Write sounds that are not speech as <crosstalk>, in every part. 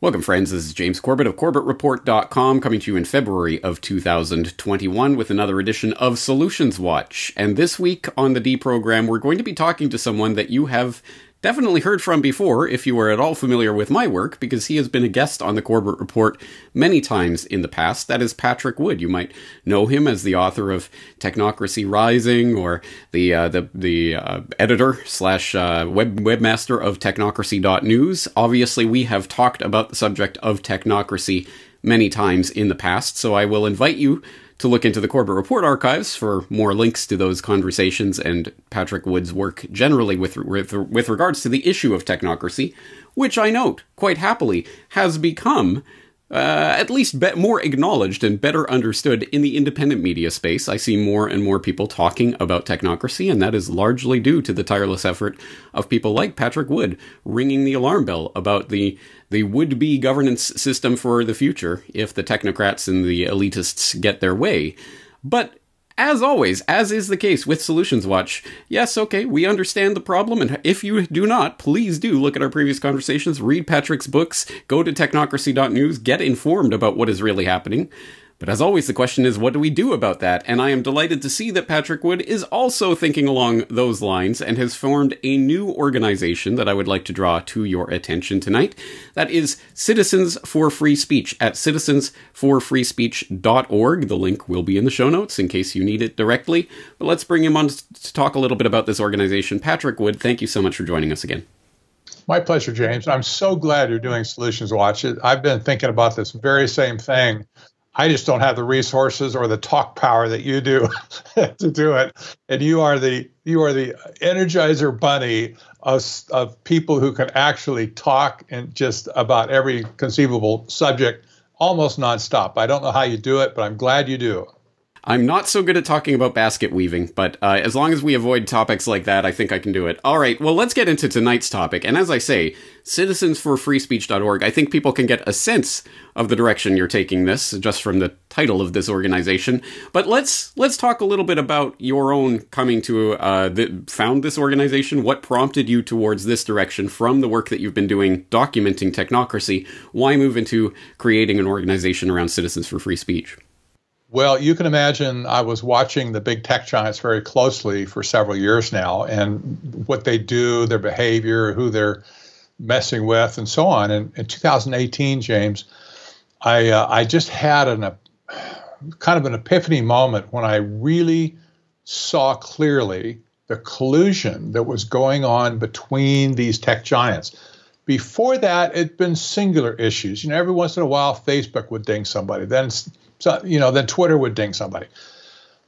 Welcome, friends. This is James Corbett of CorbettReport.com coming to you in February of 2021 with another edition of Solutions Watch. And this week on the D program, we're going to be talking to someone that you have definitely heard from before if you are at all familiar with my work, because he has been a guest on the Corbett Report many times in the past. That is Patrick Wood. You might know him as the author of Technocracy Rising or the uh, the the uh, editor slash uh, web webmaster of Technocracy.news. Obviously, we have talked about the subject of technocracy many times in the past, so I will invite you to look into the Corbett Report archives for more links to those conversations and Patrick Wood's work generally with, with, with regards to the issue of technocracy, which I note, quite happily, has become uh, at least be- more acknowledged and better understood in the independent media space. I see more and more people talking about technocracy, and that is largely due to the tireless effort of people like Patrick Wood ringing the alarm bell about the the would be governance system for the future if the technocrats and the elitists get their way. But as always, as is the case with Solutions Watch, yes, okay, we understand the problem, and if you do not, please do look at our previous conversations, read Patrick's books, go to technocracy.news, get informed about what is really happening. But as always, the question is, what do we do about that? And I am delighted to see that Patrick Wood is also thinking along those lines and has formed a new organization that I would like to draw to your attention tonight. That is Citizens for Free Speech at citizensforfreespeech.org. The link will be in the show notes in case you need it directly. But let's bring him on to talk a little bit about this organization. Patrick Wood, thank you so much for joining us again. My pleasure, James. I'm so glad you're doing Solutions Watch. I've been thinking about this very same thing I just don't have the resources or the talk power that you do <laughs> to do it. And you are the you are the energizer bunny of, of people who can actually talk and just about every conceivable subject almost nonstop. I don't know how you do it, but I'm glad you do. I'm not so good at talking about basket weaving, but uh, as long as we avoid topics like that, I think I can do it. All right, well, let's get into tonight's topic. And as I say, citizensforfreespeech.org, I think people can get a sense of the direction you're taking this just from the title of this organization. But let's let's talk a little bit about your own coming to uh, the, found this organization. What prompted you towards this direction from the work that you've been doing documenting technocracy? Why move into creating an organization around Citizens for Free Speech? Well, you can imagine I was watching the big tech giants very closely for several years now and what they do, their behavior, who they're messing with, and so on. And in 2018, James, I, uh, I just had an, a, kind of an epiphany moment when I really saw clearly the collusion that was going on between these tech giants. Before that, it'd been singular issues. You know, every once in a while, Facebook would ding somebody. Then so, you know, then Twitter would ding somebody.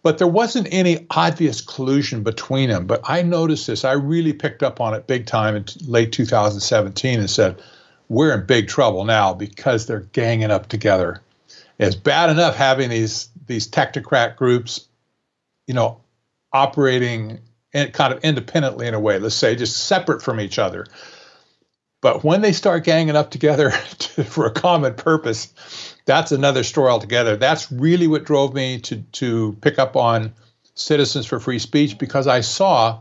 But there wasn't any obvious collusion between them. But I noticed this. I really picked up on it big time in late 2017 and said, we're in big trouble now because they're ganging up together. It's bad enough having these these technocrat groups, you know, operating in, kind of independently in a way. Let's say just separate from each other. But when they start ganging up together <laughs> to, for a common purpose, that's another story altogether. That's really what drove me to to pick up on Citizens for Free Speech because I saw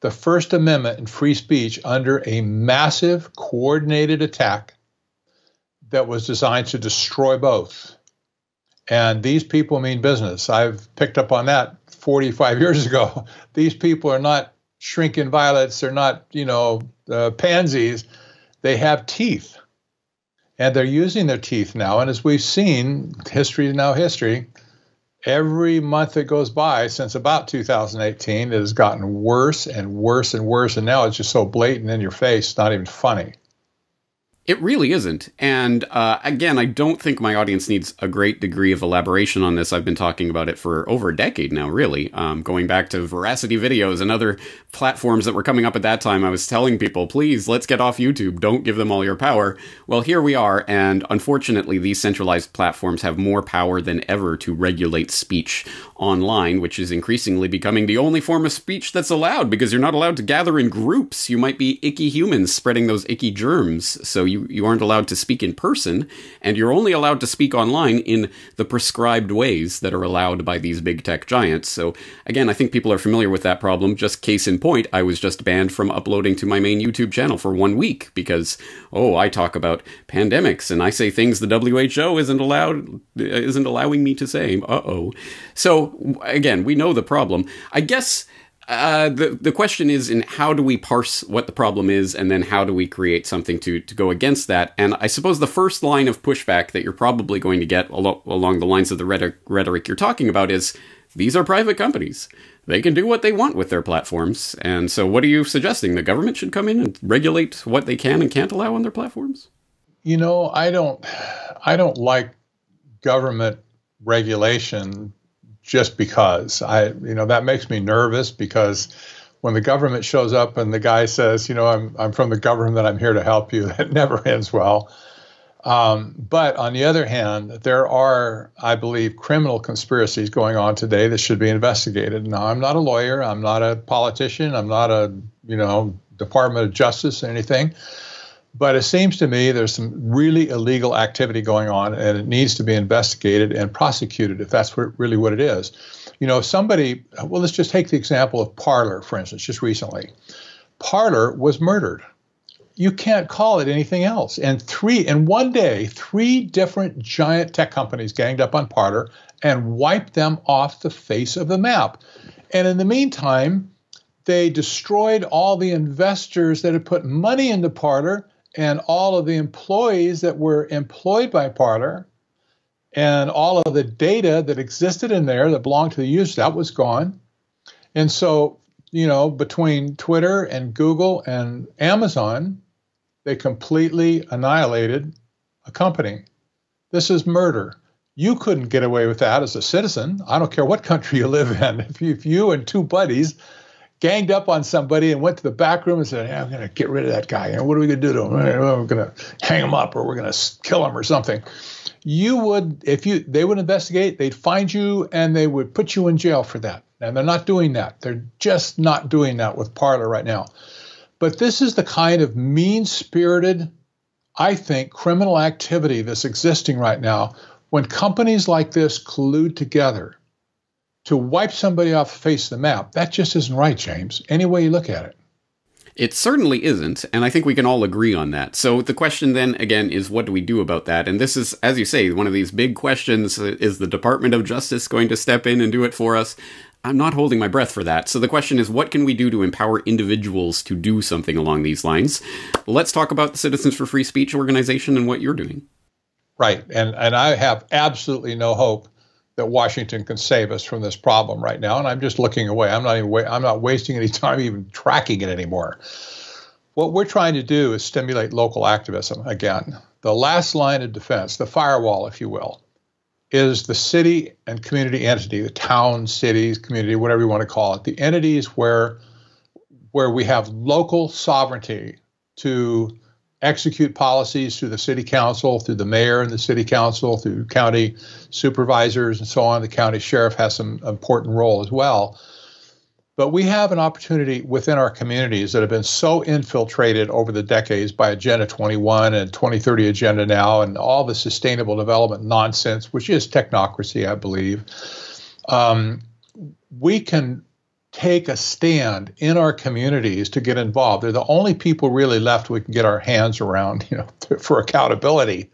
the First Amendment and free speech under a massive coordinated attack that was designed to destroy both. And these people mean business. I've picked up on that 45 <laughs> years ago. These people are not shrinking violets, they're not, you know, uh, pansies. They have teeth and they're using their teeth now. And as we've seen, history is now history. Every month that goes by since about 2018, it has gotten worse and worse and worse. And now it's just so blatant in your face, not even funny. It really isn't. And uh, again, I don't think my audience needs a great degree of elaboration on this. I've been talking about it for over a decade now, really. Um, going back to Veracity videos and other platforms that were coming up at that time, I was telling people, please, let's get off YouTube. Don't give them all your power. Well, here we are. And unfortunately, these centralized platforms have more power than ever to regulate speech online, which is increasingly becoming the only form of speech that's allowed because you're not allowed to gather in groups. You might be icky humans spreading those icky germs. So you, you aren't allowed to speak in person, and you're only allowed to speak online in the prescribed ways that are allowed by these big tech giants. So, again, I think people are familiar with that problem. Just case in point, I was just banned from uploading to my main YouTube channel for one week because, oh, I talk about pandemics and I say things the WHO isn't allowed, isn't allowing me to say. Uh oh. So, again, we know the problem. I guess uh, the the question is in how do we parse what the problem is, and then how do we create something to to go against that? And I suppose the first line of pushback that you're probably going to get al- along the lines of the rhetoric, rhetoric you're talking about is these are private companies. They can do what they want with their platforms. And so, what are you suggesting? The government should come in and regulate what they can and can't allow on their platforms? You know, I don't, I don't like government regulation just because I, you know, that makes me nervous because when the government shows up and the guy says, you know, I'm, I'm from the government, I'm here to help you, <laughs> that never ends well. Um, but on the other hand, there are, I believe, criminal conspiracies going on today that should be investigated. Now, I'm not a lawyer, I'm not a politician, I'm not a, you know, Department of Justice or anything. But it seems to me there's some really illegal activity going on, and it needs to be investigated and prosecuted if that's what, really what it is. You know, somebody, well, let's just take the example of Parler, for instance, just recently. Parler was murdered. You can't call it anything else. And three, in one day, three different giant tech companies ganged up on Parler and wiped them off the face of the map. And in the meantime, they destroyed all the investors that had put money into Parler and all of the employees that were employed by Parler and all of the data that existed in there that belonged to the user that was gone. And so, you know, between Twitter and Google and Amazon, they completely annihilated a company. This is murder. You couldn't get away with that as a citizen. I don't care what country you live in. <laughs> If you, if you and two buddies ganged up on somebody and went to the back room and said, hey, I'm going to get rid of that guy. And what are we going to do to him? We're going to hang him up or we're going to kill him or something. You would, if you, they would investigate, they'd find you and they would put you in jail for that. And they're not doing that. They're just not doing that with Parler right now. But this is the kind of mean spirited, I think, criminal activity that's existing right now when companies like this collude together to wipe somebody off the face of the map, that just isn't right, James, any way you look at it. It certainly isn't, and I think we can all agree on that. So the question then again is what do we do about that? And this is, as you say, one of these big questions. Is the Department of Justice going to step in and do it for us? I'm not holding my breath for that. So the question is, what can we do to empower individuals to do something along these lines? Let's talk about the Citizens for Free Speech organization and what you're doing. Right, and and I have absolutely no hope that Washington can save us from this problem right now. And I'm just looking away. I'm not even wa- I'm not wasting any <laughs> time even tracking it anymore. What we're trying to do is stimulate local activism again. The last line of defense, the firewall, if you will, is the city and community entity, the town, cities, community, whatever you want to call it, the entities where where we have local sovereignty to execute policies through the city council, through the mayor and the city council, through county supervisors and so on. The county sheriff has some important role as well. But we have an opportunity within our communities that have been so infiltrated over the decades by Agenda 21 and 2030 Agenda now and all the sustainable development nonsense, which is technocracy, I believe. Um, we can take a stand in our communities to get involved. They're the only people really left we can get our hands around, you know, <laughs> for accountability.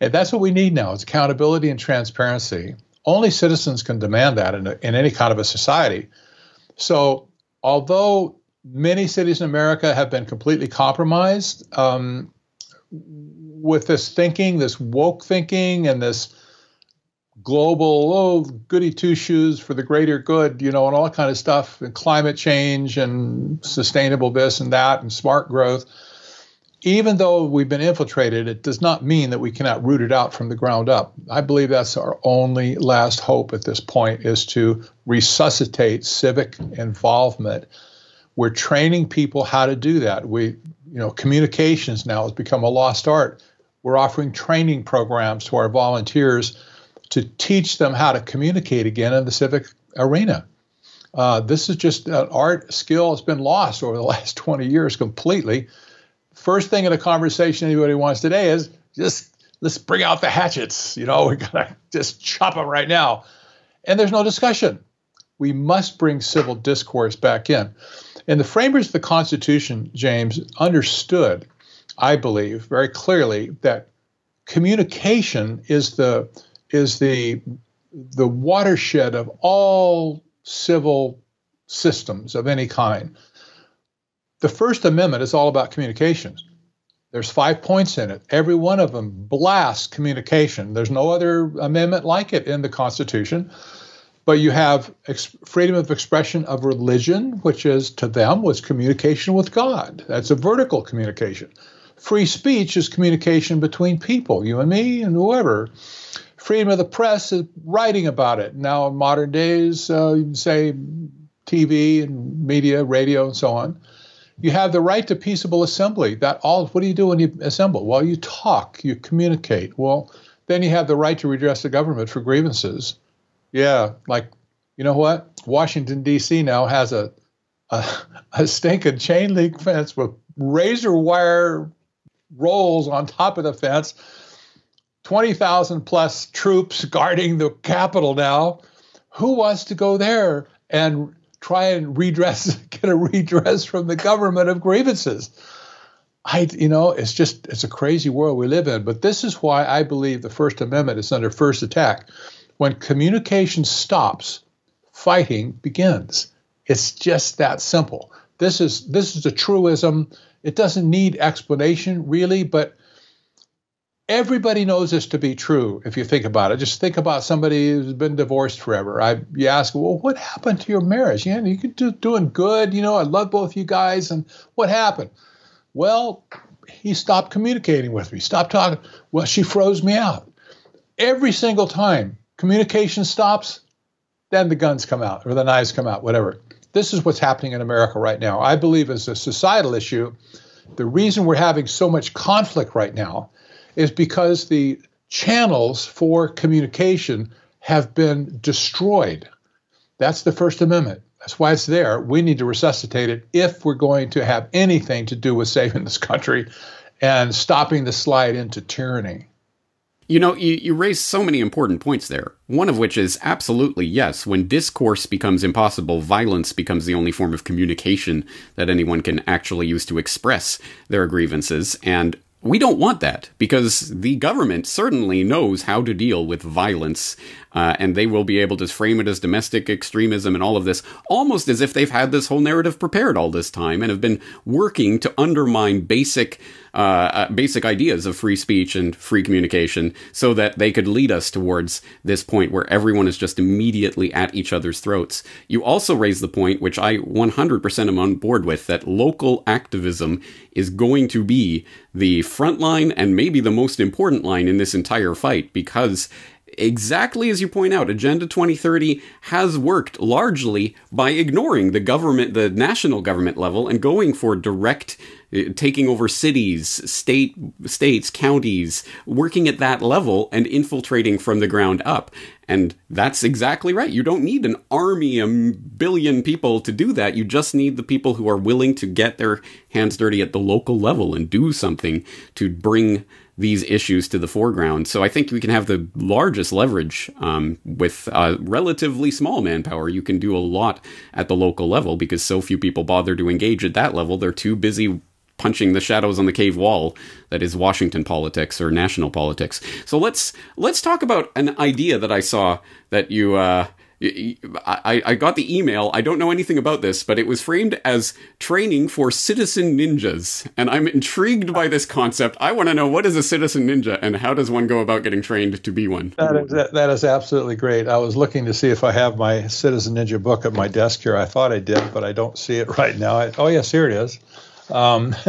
And that's what we need now is accountability and transparency. Only citizens can demand that in, a, in any kind of a society. So, although many cities in America have been completely compromised um, with this thinking, this woke thinking, and this global, oh, goody two shoes for the greater good, you know, and all kind of stuff, and climate change and sustainable this and that and smart growth. Even though we've been infiltrated, it does not mean that we cannot root it out from the ground up. I believe that's our only last hope at this point is to resuscitate civic involvement. We're training people how to do that. We, you know, communications now has become a lost art. We're offering training programs to our volunteers to teach them how to communicate again in the civic arena. Uh, this is just an art skill that's been lost over the <laughs> last 20 years completely. first thing in a conversation anybody wants today is just let's bring out the hatchets. You know, we gotta <laughs> just chop them right now. And there's no discussion. We must bring civil discourse back in. And the framers of the Constitution, James, understood, I believe, very clearly that communication is the is the the watershed of all civil systems of any kind. The First Amendment is all about communications. There's five points in it. Every one of them blasts communication. There's no other amendment like it in the Constitution. But you have ex- freedom of expression of religion, which is to them was communication with God. That's a vertical communication. Free speech is communication between people, you and me and whoever. Freedom of the press is writing about it. Now, in modern days, uh, you say TV and media, radio, and so on. You have the right to peaceable assembly. That all. What do you do when you assemble? Well, you talk, you communicate. Well, then you have the right to redress the government for grievances. Yeah, like you know what? Washington D.C. now has a a, a stinking chain link fence with razor wire rolls on top of the fence. 20,000 plus troops guarding the Capitol now. Who wants to go there and try and redress, <laughs> get a redress from the government of grievances? I, you know, it's just, it's a crazy world we live in. But this is why I believe the First Amendment is under first attack. When communication stops, fighting begins. It's just that simple. This is this is a truism. It doesn't need explanation really, but everybody knows this to be true if you think about it. Just think about somebody who's been divorced forever. I you ask, well, what happened to your marriage? Yeah, you could do doing good. You know, I love both you guys, and what happened? Well, he stopped communicating with me. Stopped talking. Well, she froze me out. Every single time communication stops, then the guns come out or the knives come out, whatever. This is what's happening in America right now. I believe as a societal issue, the reason we're having so much conflict right now is because the channels for communication have been destroyed. That's the First Amendment. That's why it's there. We need to resuscitate it if we're going to have anything to do with saving this country and stopping the slide into tyranny. You know, you, you raise so many important points there. One of which is absolutely yes, when discourse becomes impossible, violence becomes the only form of communication that anyone can actually use to express their grievances. And we don't want that because the government certainly knows how to deal with violence uh, and they will be able to frame it as domestic extremism and all of this almost as if they've had this whole narrative prepared all this time and have been working to undermine basic uh, uh, basic ideas of free speech and free communication so that they could lead us towards this point where everyone is just immediately at each other's throats. You also raise the point, which I 100% am on board with, that local activism is going to be the front line and maybe the most important line in this entire fight because exactly as you point out, Agenda 2030 has worked largely by ignoring the government, the national government level, and going for direct uh, taking over cities, state, states, counties, working at that level and infiltrating from the ground up. And that's exactly right. You don't need an army, a billion people to do that. You just need the people who are willing to get their hands dirty at the local level and do something to bring these issues to the foreground. So I think we can have the largest leverage um, with uh, relatively small manpower. You can do a lot at the local level because so few people bother to engage at that level. They're too busy punching the shadows on the cave wall that is Washington politics or national politics. So let's let's talk about an idea that I saw that you uh, I, I got the email. I don't know anything about this, but it was framed as training for citizen ninjas. And I'm intrigued by this concept. I want to know what is a citizen ninja and how does one go about getting trained to be one? That is, that, that is absolutely great. I was looking to see if I have my citizen ninja book at my desk here. I thought I did, but I don't see it <laughs> right now. I, oh, yes, here it is. Um, <laughs>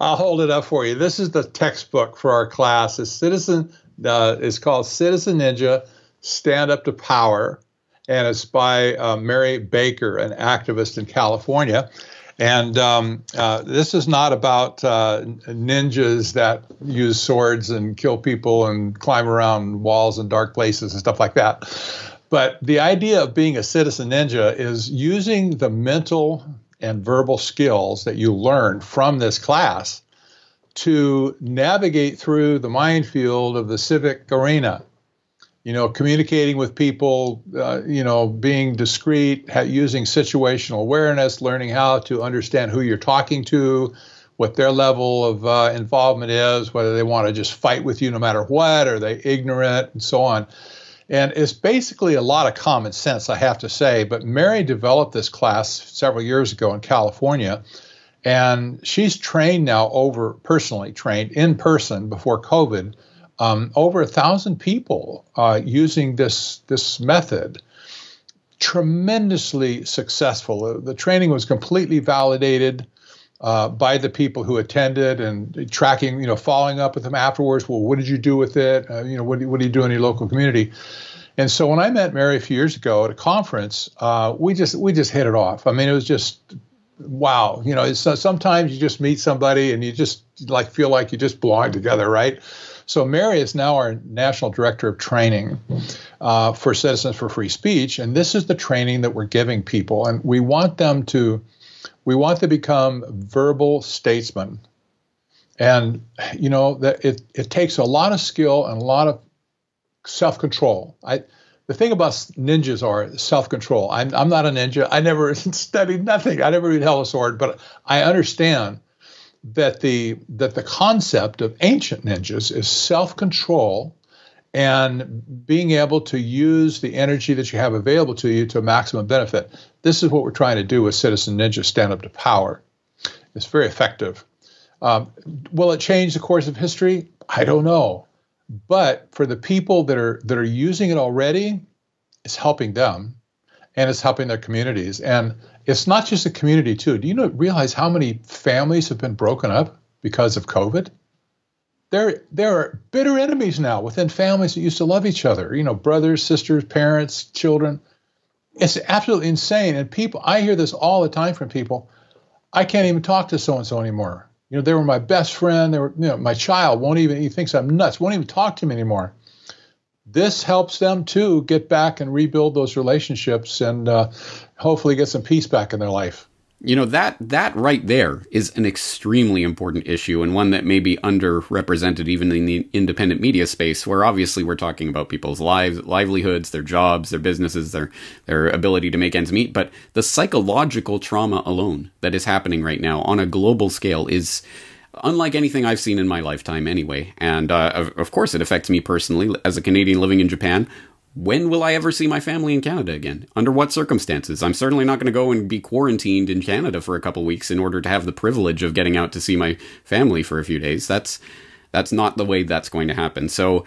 I'll hold it up for you. This is the textbook for our class. It's citizen uh, is called Citizen Ninja Stand Up to Power, and it's by uh, Mary Baker, an activist in California. And um, uh, this is not about uh, ninjas that use swords and kill people and climb around walls and dark places and stuff like that. But the idea of being a citizen ninja is using the mental and verbal skills that you learn from this class to navigate through the minefield of the civic arena. You know, communicating with people, uh, you know, being discreet, ha- using situational awareness, learning how to understand who you're talking to, what their level of uh, involvement is, whether they want to just fight with you no matter what, are they ignorant, and so on. And it's basically a lot of common sense, I have to say. But Mary developed this class several years ago in California, and she's trained now over personally trained in person before COVID um, over a thousand people uh, using this this method. Tremendously successful. The training was completely validated uh, by the people who attended and tracking, you know, following up with them afterwards. Well, what did you do with it? Uh, you know, what do, what do you do in your local community? And so when I met Mary a few years ago at a conference, uh, we just we just hit it off. I mean, it was just wow. You know, sometimes you just meet somebody and you just like feel like you just belong together, right? So Mary is now our national director of training uh, for Citizens for Free Speech, and this is the training that we're giving people, and we want them to we want to become verbal statesmen. And you know that it, it takes a lot of skill and a lot of self-control. I the thing about ninjas are self-control. I'm, I'm not a ninja. I never <laughs> studied nothing. I never read held a sword, but I understand that the that the concept of ancient ninjas is self-control and being able to use the energy that you have available to you to a maximum benefit. This is what we're trying to do with Citizen Ninja Stand Up to Power. It's very effective. Um, will it change the course of history? I don't know. But for the people that are that are using it already, it's helping them and it's helping their communities. And it's not just a community too. Do you know realize how many families have been broken up because of COVID? there there are bitter enemies now within families that used to love each other. You know, brothers, sisters, parents, children. It's absolutely insane. And people, I hear this all the time from people. I can't even talk to so and so anymore. You know, they were my best friend. They were, you know, my child won't even. He thinks I'm nuts. Won't even talk to me anymore. This helps them too get back and rebuild those relationships and uh, hopefully get some peace back in their life. You know that that right there is an extremely important issue and one that may be underrepresented even in the independent media space where obviously we're talking about people's lives livelihoods, their jobs, their businesses, their their ability to make ends meet, but the psychological trauma alone that is happening right now on a global scale is unlike anything I've seen in my lifetime anyway. And uh, of, of course it affects me personally as a Canadian living in Japan when will I ever see my family in Canada again? Under what circumstances? I'm certainly not going to go and be quarantined in Canada for a couple weeks in order to have the privilege of getting out to see my family for a few days. That's that's not the way that's going to happen. So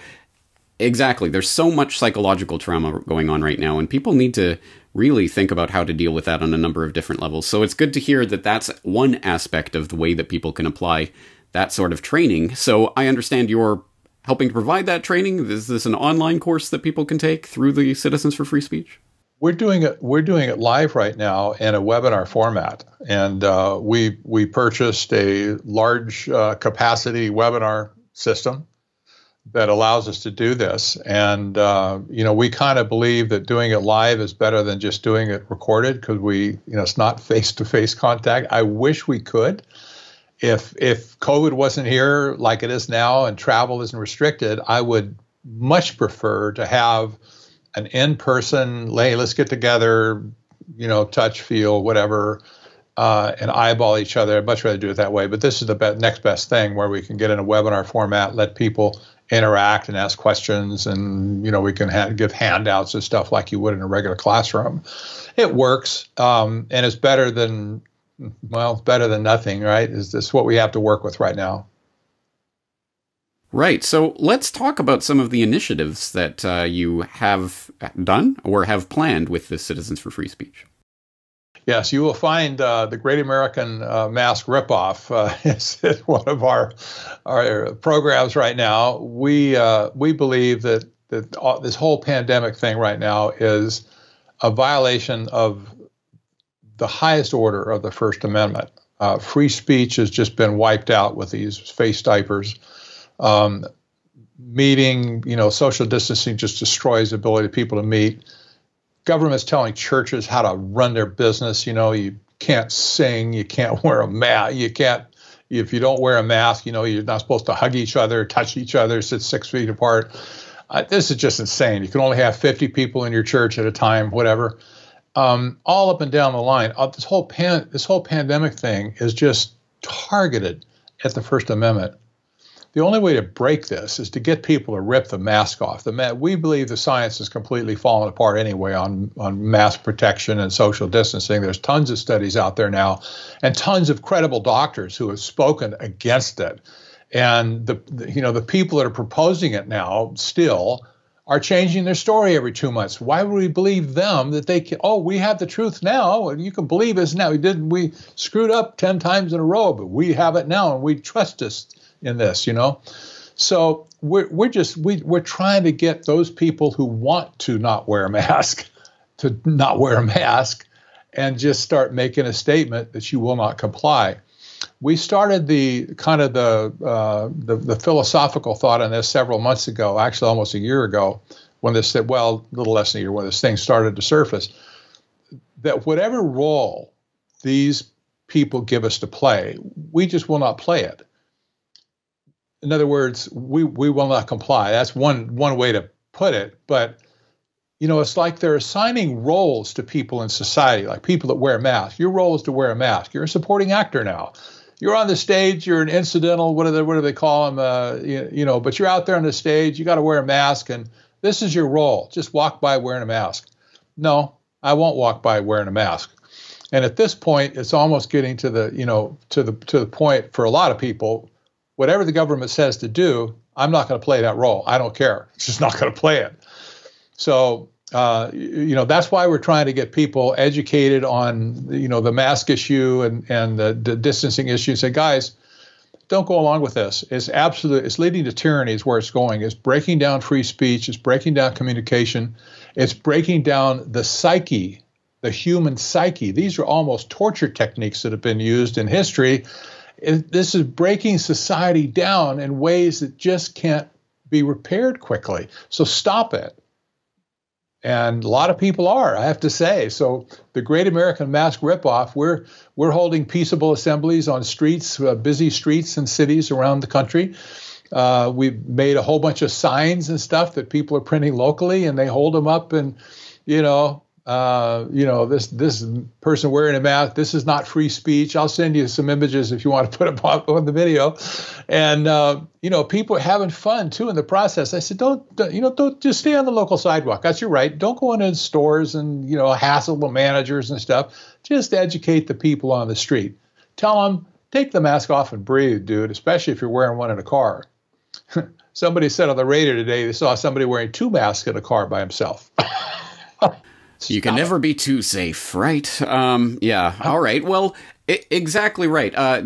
exactly, there's so much psychological trauma going on right now and people need to really think about how to deal with that on a number of different levels. So it's good to hear that that's one aspect of the way that people can apply that sort of training. So I understand you're helping to provide that training? Is this an online course that people can take through the Citizens for Free Speech? We're doing it. We're doing it live right now in a webinar format, and uh, we we purchased a large uh, capacity webinar system that allows us to do this. And uh, you know, we kind of believe that doing it live is better than just doing it recorded because we, you know, it's not face to face contact. I wish we could if if COVID wasn't here like it is now and travel isn't restricted, I would much prefer to have an in-person, hey, let's get together, you know, touch, feel, whatever, uh, and eyeball each other. I'd much rather do it that way. But this is the be- next best thing where we can get in a webinar format, let people interact and ask questions, and you know, we can ha- give handouts and stuff like you would in a regular classroom. It works, um, and it's better than well, better than nothing, right? Is this what we have to work with right now? Right. So let's talk about some of the initiatives that uh, you have done or have planned with the Citizens for Free Speech. Yes, you will find uh, the Great American uh, Mask Ripoff uh, <laughs> is one of our our programs right now. We uh, we believe that that all, this whole pandemic thing right now is a violation of the highest order of the First Amendment. Uh, free speech has just been wiped out with these face diapers. Um, meeting, you know, social distancing just destroys the ability of people to meet. Government's telling churches how to run their business. You know, you can't sing, you can't <laughs> wear a mask, you can't if you don't wear a mask, you know you're not supposed to hug each other, touch each other, sit six feet apart. Uh, this is just insane. You can only have 50 people in your church at a time, whatever. Um, all up and down the line, uh, this whole pan, this whole pandemic thing is just targeted at the First Amendment. The only way to break this is to get people to rip the mask off. The ma- we believe the science has completely fallen apart anyway on on mask protection and social distancing. There's tons of studies out there now, and tons of credible doctors who have spoken against it. And the, the you know the people that are proposing it now still are changing their story every two months. Why would we believe them that they can? Oh, we have the truth now, and you can believe us now. We didn't. We screwed up ten times in a row, but we have it now, and we trust us in this, you know? So we're, we're just, we, we're trying to get those people who want to not wear a mask <laughs> to not wear a mask and just start making a statement that you will not comply. We started the kind of the, uh, the, the philosophical thought on this several months ago, actually almost a year ago, when this well, a little less than a year when this thing started to surface. That whatever role these people give us to play, we just will not play it in other words, we, we will not comply. That's one one way to put it. But you know, it's like they're assigning roles to people in society, like people that wear masks. Your role is to wear a mask. You're a supporting actor now. You're on the stage. You're an incidental. What do they what do they call them? Uh, you, you know, but you're out there on the stage. You got to wear a mask, and this is your role. Just walk by wearing a mask. No, I won't walk by wearing a mask. And at this point, it's almost getting to the you know to the to the point for a lot of people whatever the government says to do, I'm not going to play that role. I don't care. It's <laughs> just not going to play it. So, uh, you know, that's why we're trying to get people educated on, you know, the mask issue and, and the, the distancing issue. Say, guys, don't go along with this. It's absolute. It's leading to tyranny. Is where it's going. It's breaking down free speech. It's breaking down communication. It's breaking down the psyche, the human psyche. These are almost torture techniques that have been used in history this is breaking society down in ways that just can't be repaired quickly. So stop it. And a lot of people are, I have to say. So the Great American Mask ripoff, we're we're holding peaceable assemblies on streets, uh, busy streets and cities around the country. Uh, we've made a whole bunch of signs and stuff that people are printing locally, and they hold them up and you know uh, you know, this this person wearing a mask. This is not free speech. I'll send you some images if you want to put them on, on the video. And uh, you know, people are having fun too in the process. I said, don't, don't, you know, don't just stay on the local sidewalk. That's your right. Don't go into stores and you know hassle the managers and stuff. Just educate the people on the street. Tell them take the mask off and breathe, dude. Especially if you're wearing one in a car. <laughs> somebody said on the radio today they saw somebody wearing two masks in a car by himself. <laughs> You can never be too safe, right? Um, yeah. All right. Well, I- exactly right. Uh,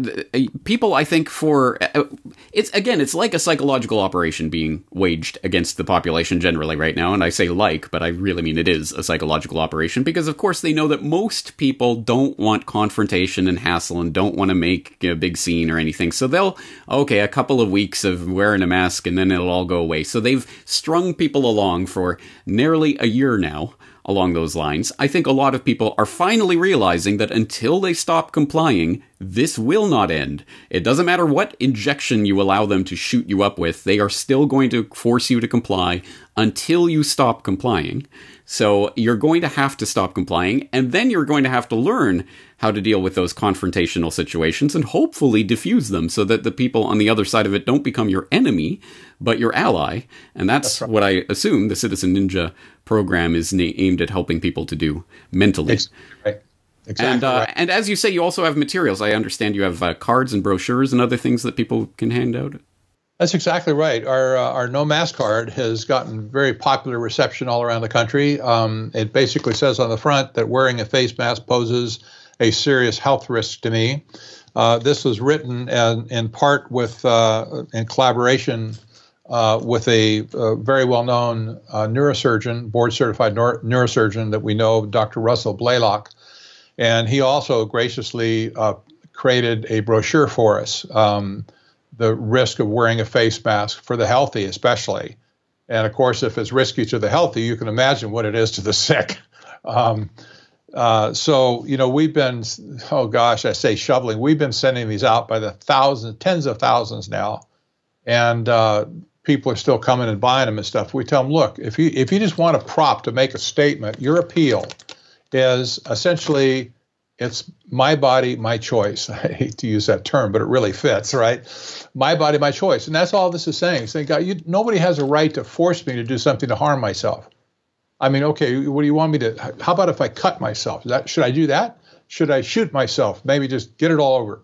people, I think, for uh, it's again, it's like a psychological operation being waged against the population generally right now. And I say like, but I really mean it is a psychological operation because, of course, they know that most people don't want confrontation and hassle and don't want to make a big scene or anything. So they'll okay, a couple of weeks of wearing a mask and then it'll all go away. So they've strung people along for nearly a year now along those lines, I think a lot of people are finally realizing that until they stop complying, this will not end. It doesn't matter what injection you allow them to shoot you up with, they are still going to force you to comply until you stop complying. So you're going to have to stop complying, and then you're going to have to learn how to deal with those confrontational situations and hopefully diffuse them so that the people on the other side of it don't become your enemy, but your ally. And that's, that's right. what I assume the Citizen Ninja program is na- aimed at helping people to do mentally. Right. Exactly and uh, right. and as you say, you also have materials. I understand you have uh, cards and brochures and other things that people can hand out. That's exactly right. Our uh, our no mask card has gotten very popular reception all around the country. Um, it basically says on the front that wearing a face mask poses a serious health risk to me. Uh, this was written in, in part with uh, in collaboration uh, with a, a, very well-known uh, neurosurgeon, board-certified neuro- neurosurgeon that we know, Dr. Russell Blaylock, and he also graciously uh, created a brochure for us. Um, the risk of wearing a face mask for the healthy, especially, and of course, if it's risky to the healthy, you can imagine what it is to the <laughs> sick. Um, Uh, so you know we've been oh gosh I say shoveling we've been sending these out by the thousands tens of thousands now, and uh, people are still coming and buying them and stuff. We tell them look if you if you just want a prop to make a statement, your appeal is essentially it's my body, my choice. <laughs> I hate to use that term, but it really fits, right? My body, my choice, and that's all this is saying. Saying, God, you, nobody has a right to force me to do something to harm myself. I mean, okay, what do you want me to? How about if I cut myself? That, should I do that? Should I shoot myself? Maybe just get it all over.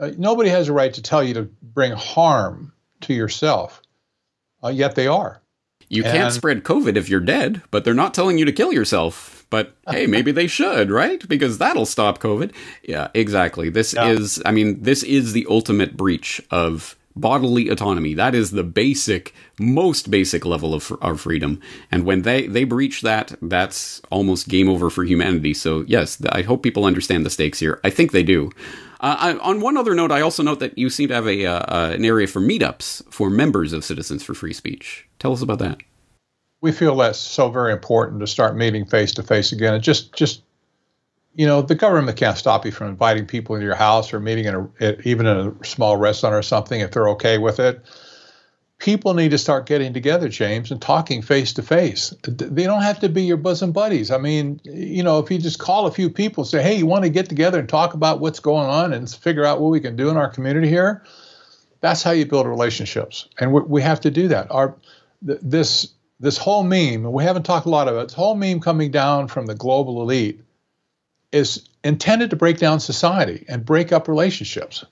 Uh, nobody has a right to tell you to bring harm to yourself, uh, yet they are. You and, can't spread COVID if you're dead, but they're not telling you to kill yourself. But hey, maybe they should, right? Because that'll stop COVID. Yeah, exactly. This yeah. is, I mean, this is the ultimate breach of bodily autonomy. That is the basic, most basic level of, of freedom. And when they, they breach that, that's almost game over for humanity. So, yes, I hope people understand the stakes here. I think they do. Uh, I, on one other note, I also note that you seem to have a uh, uh, an area for meetups for members of Citizens for Free Speech. Tell us about that. We feel that's so very important to start meeting face to face again. And just just you know, the government can't stop you from inviting people into your house or meeting in a, even in a small restaurant or something if they're okay with it. People need to start getting together, James, and talking face to face. They don't have to be your bosom buddies. I mean, you know, if you just call a few people, say, "Hey, you want to get together and talk about what's going on and figure out what we can do in our community here," that's how you build relationships, and we, we have to do that. Our this this whole meme, and we haven't talked a lot about it, this whole meme coming down from the global elite is intended to break down society and break up relationships.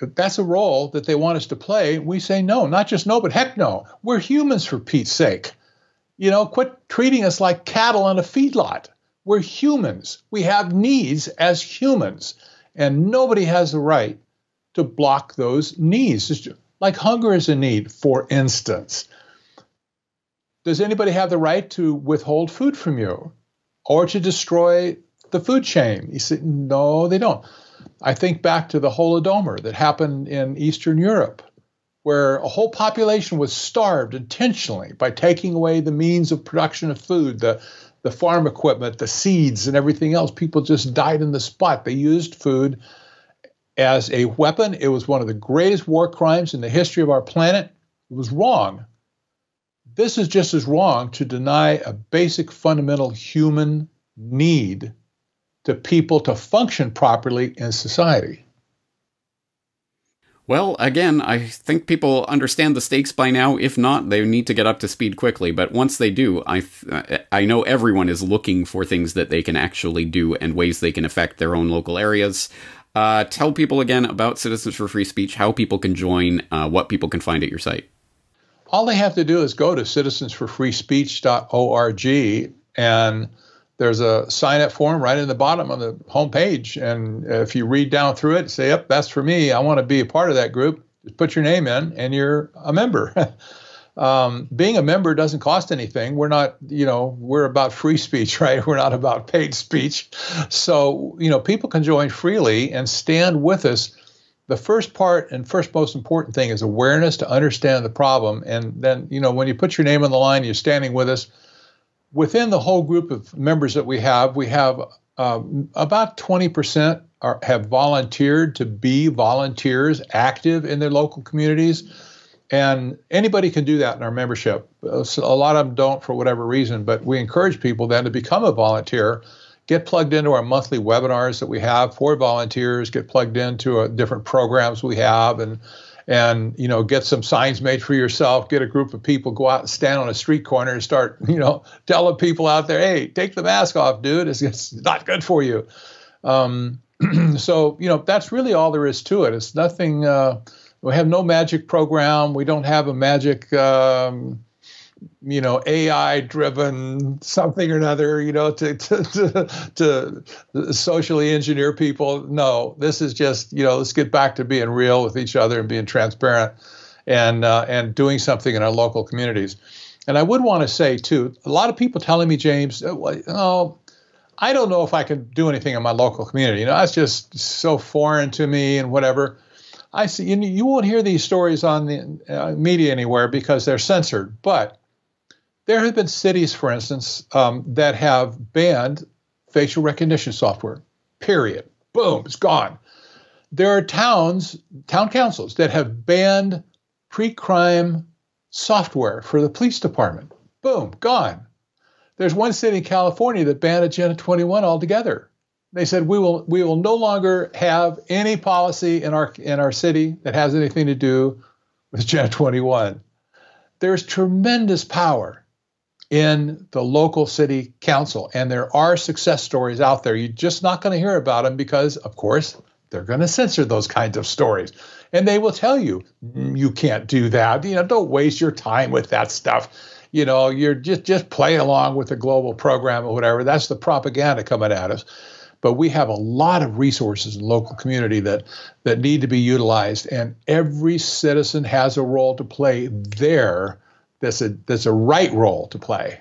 That's a role that they want us to play, we say no, not just no, but heck no. We're humans for Pete's sake. You know, quit treating us like cattle on a feedlot. We're humans. We have needs as humans, and nobody has the right to block those needs. Like hunger is a need, for instance. Does anybody have the right to withhold food from you or to destroy the food chain. He said, no, they don't. I think back to the Holodomor that happened in Eastern Europe, where a whole population was starved intentionally by taking away the means of production of food, the, the farm equipment, the seeds, and everything else. People just died in the spot. They used food as a weapon. It was one of the greatest war crimes in the history of our planet. It was wrong. This is just as wrong to deny a basic fundamental human need to people to function properly in society. Well, again, I think people understand the stakes by now. If not, they need to get up to speed quickly. But once they do, I I know everyone is looking for things that they can actually do and ways they can affect their own local areas. Uh, tell people again about Citizens for Free Speech, how people can join, uh, what people can find at your site. All they have to do is go to citizensforfreespeech.org and there's a sign up form right in the bottom of the home page. And if you read down through it, say, yep, that's for me. I want to be a part of that group. Just put your name in and you're a member. <laughs> um, being a member doesn't cost anything. We're not, you know, we're about free speech, <laughs> right? We're not about paid speech. So, you know, people can join freely and stand with us. The first part and first most important thing is awareness to understand the problem. And then, you know, when you put your name on the line, you're standing with us within the whole group of members that we have, we have um, about 20% are, have volunteered to be volunteers active in their local communities. And anybody can do that in our membership. A lot of them don't for whatever reason, but we encourage people then to become a volunteer, get plugged into our monthly webinars that we have for volunteers, get plugged into uh, different programs we have, and and you know get some signs made for yourself get a group of people go out and stand on a street corner and start <laughs> you know telling people out there hey take the mask off dude. It's, it's not good for you. Um, <clears throat> so you know that's really all there is to it. It's nothing uh, we have no magic program. We don't have a magic um, you know AI driven something or another you know to, to to to socially engineer people. No this is just you know let's get back to being real with each other and being transparent and uh, and doing something in our local communities. And I would want to say too a lot of people telling me James oh I don't know if I can do anything in my local community. You know that's just so foreign to me and whatever. I see you, you won't hear these stories on the uh, media anywhere because they're censored but there have been cities, for instance, um, that have banned facial recognition software. Period. Boom, it's gone. There are towns, town councils that have banned pre-crime software for the police department. Boom, gone. There's one city in California that banned Agenda 21 altogether. They said we will we will no longer have any policy in our in our city that has anything to do with Agenda 21. There's tremendous power in the local city council, and there are success stories out there. You're just not going to hear about them because, of course, they're going to censor those kinds of stories, and they will tell you mm, you can't do that. You know, don't waste your time with that stuff you know, you're just just play along with the global program or whatever. That's the propaganda coming at us. But we have a lot of resources in local community that that need to be utilized, and every citizen has a role to play there. That's a that's a right role to play.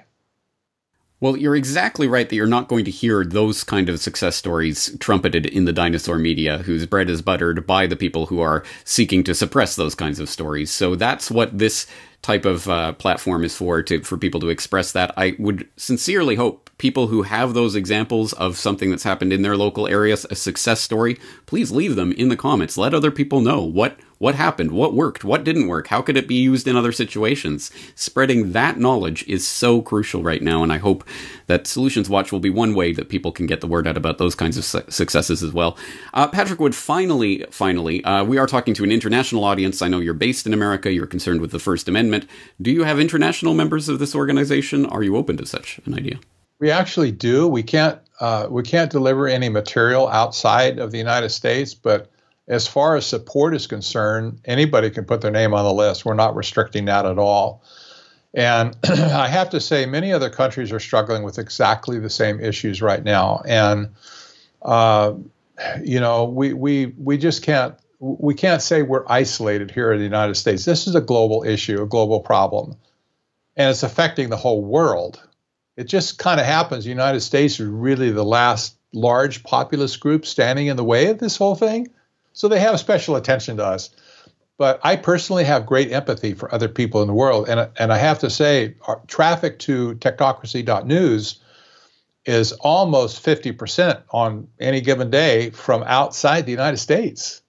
Well, you're exactly right that you're not going to hear those kind of success stories trumpeted in the dinosaur media, whose bread is buttered by the people who are seeking to suppress those kinds of stories. So that's what this type of uh, platform is for to for people to express that. I would sincerely hope people who have those examples of something that's happened in their local area, a success story, please leave them in the comments. Let other people know what what happened, what worked, what didn't work, how could it be used in other situations. Spreading that knowledge is so crucial right now, and I hope that Solutions Watch will be one way that people can get the word out about those kinds of su- successes as well. Uh, Patrick Wood, finally, finally, uh, we are talking to an international audience. I know you're based in America. You're concerned with the First Amendment. Do you have international members of this organization? Are you open to such an idea? We actually do. We can't uh, we can't deliver any material outside of the United States, but as far as support is concerned, anybody can put their name on the list. We're not restricting that at all. And <clears throat> I have to say, many other countries are struggling with exactly the same issues right now. And uh, you know, we we we just can't we can't say we're isolated here in the United States. This is a global issue, a global problem, and it's affecting the whole world. It just kind of happens. The United States is really the last large populist group standing in the way of this whole thing. So they have special attention to us. But I personally have great empathy for other people in the world. And, and I have to say, traffic to technocracy.news is almost 50% on any given day from outside the United States.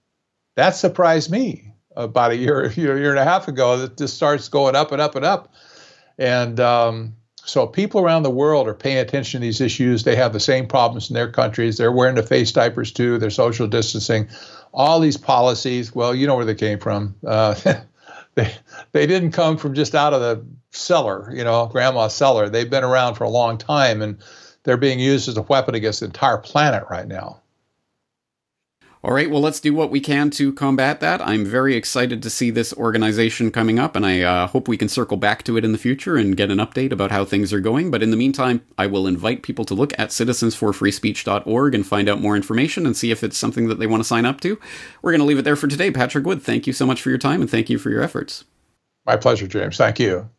That surprised me about a year, <laughs> year, year and a half ago that this starts going up and up and up. And um, so people around the world are paying attention to these issues. They have the same problems in their countries. They're wearing the face diapers too. They're social distancing all these policies, well, you know where they came from. Uh, <laughs> they they didn't come from just out of the cellar, you know, grandma's cellar. They've been around for a long time, and they're being used as a weapon against the entire planet right now. All right, well, let's do what we can to combat that. I'm very excited to see this organization coming up, and I uh, hope we can circle back to it in the future and get an update about how things are going. But in the meantime, I will invite people to look at citizensforfreespeech.org and find out more information and see if it's something that they want to sign up to. We're going to leave it there for today. Patrick Wood, thank you so much for your time and thank you for your efforts. My pleasure, James. Thank you.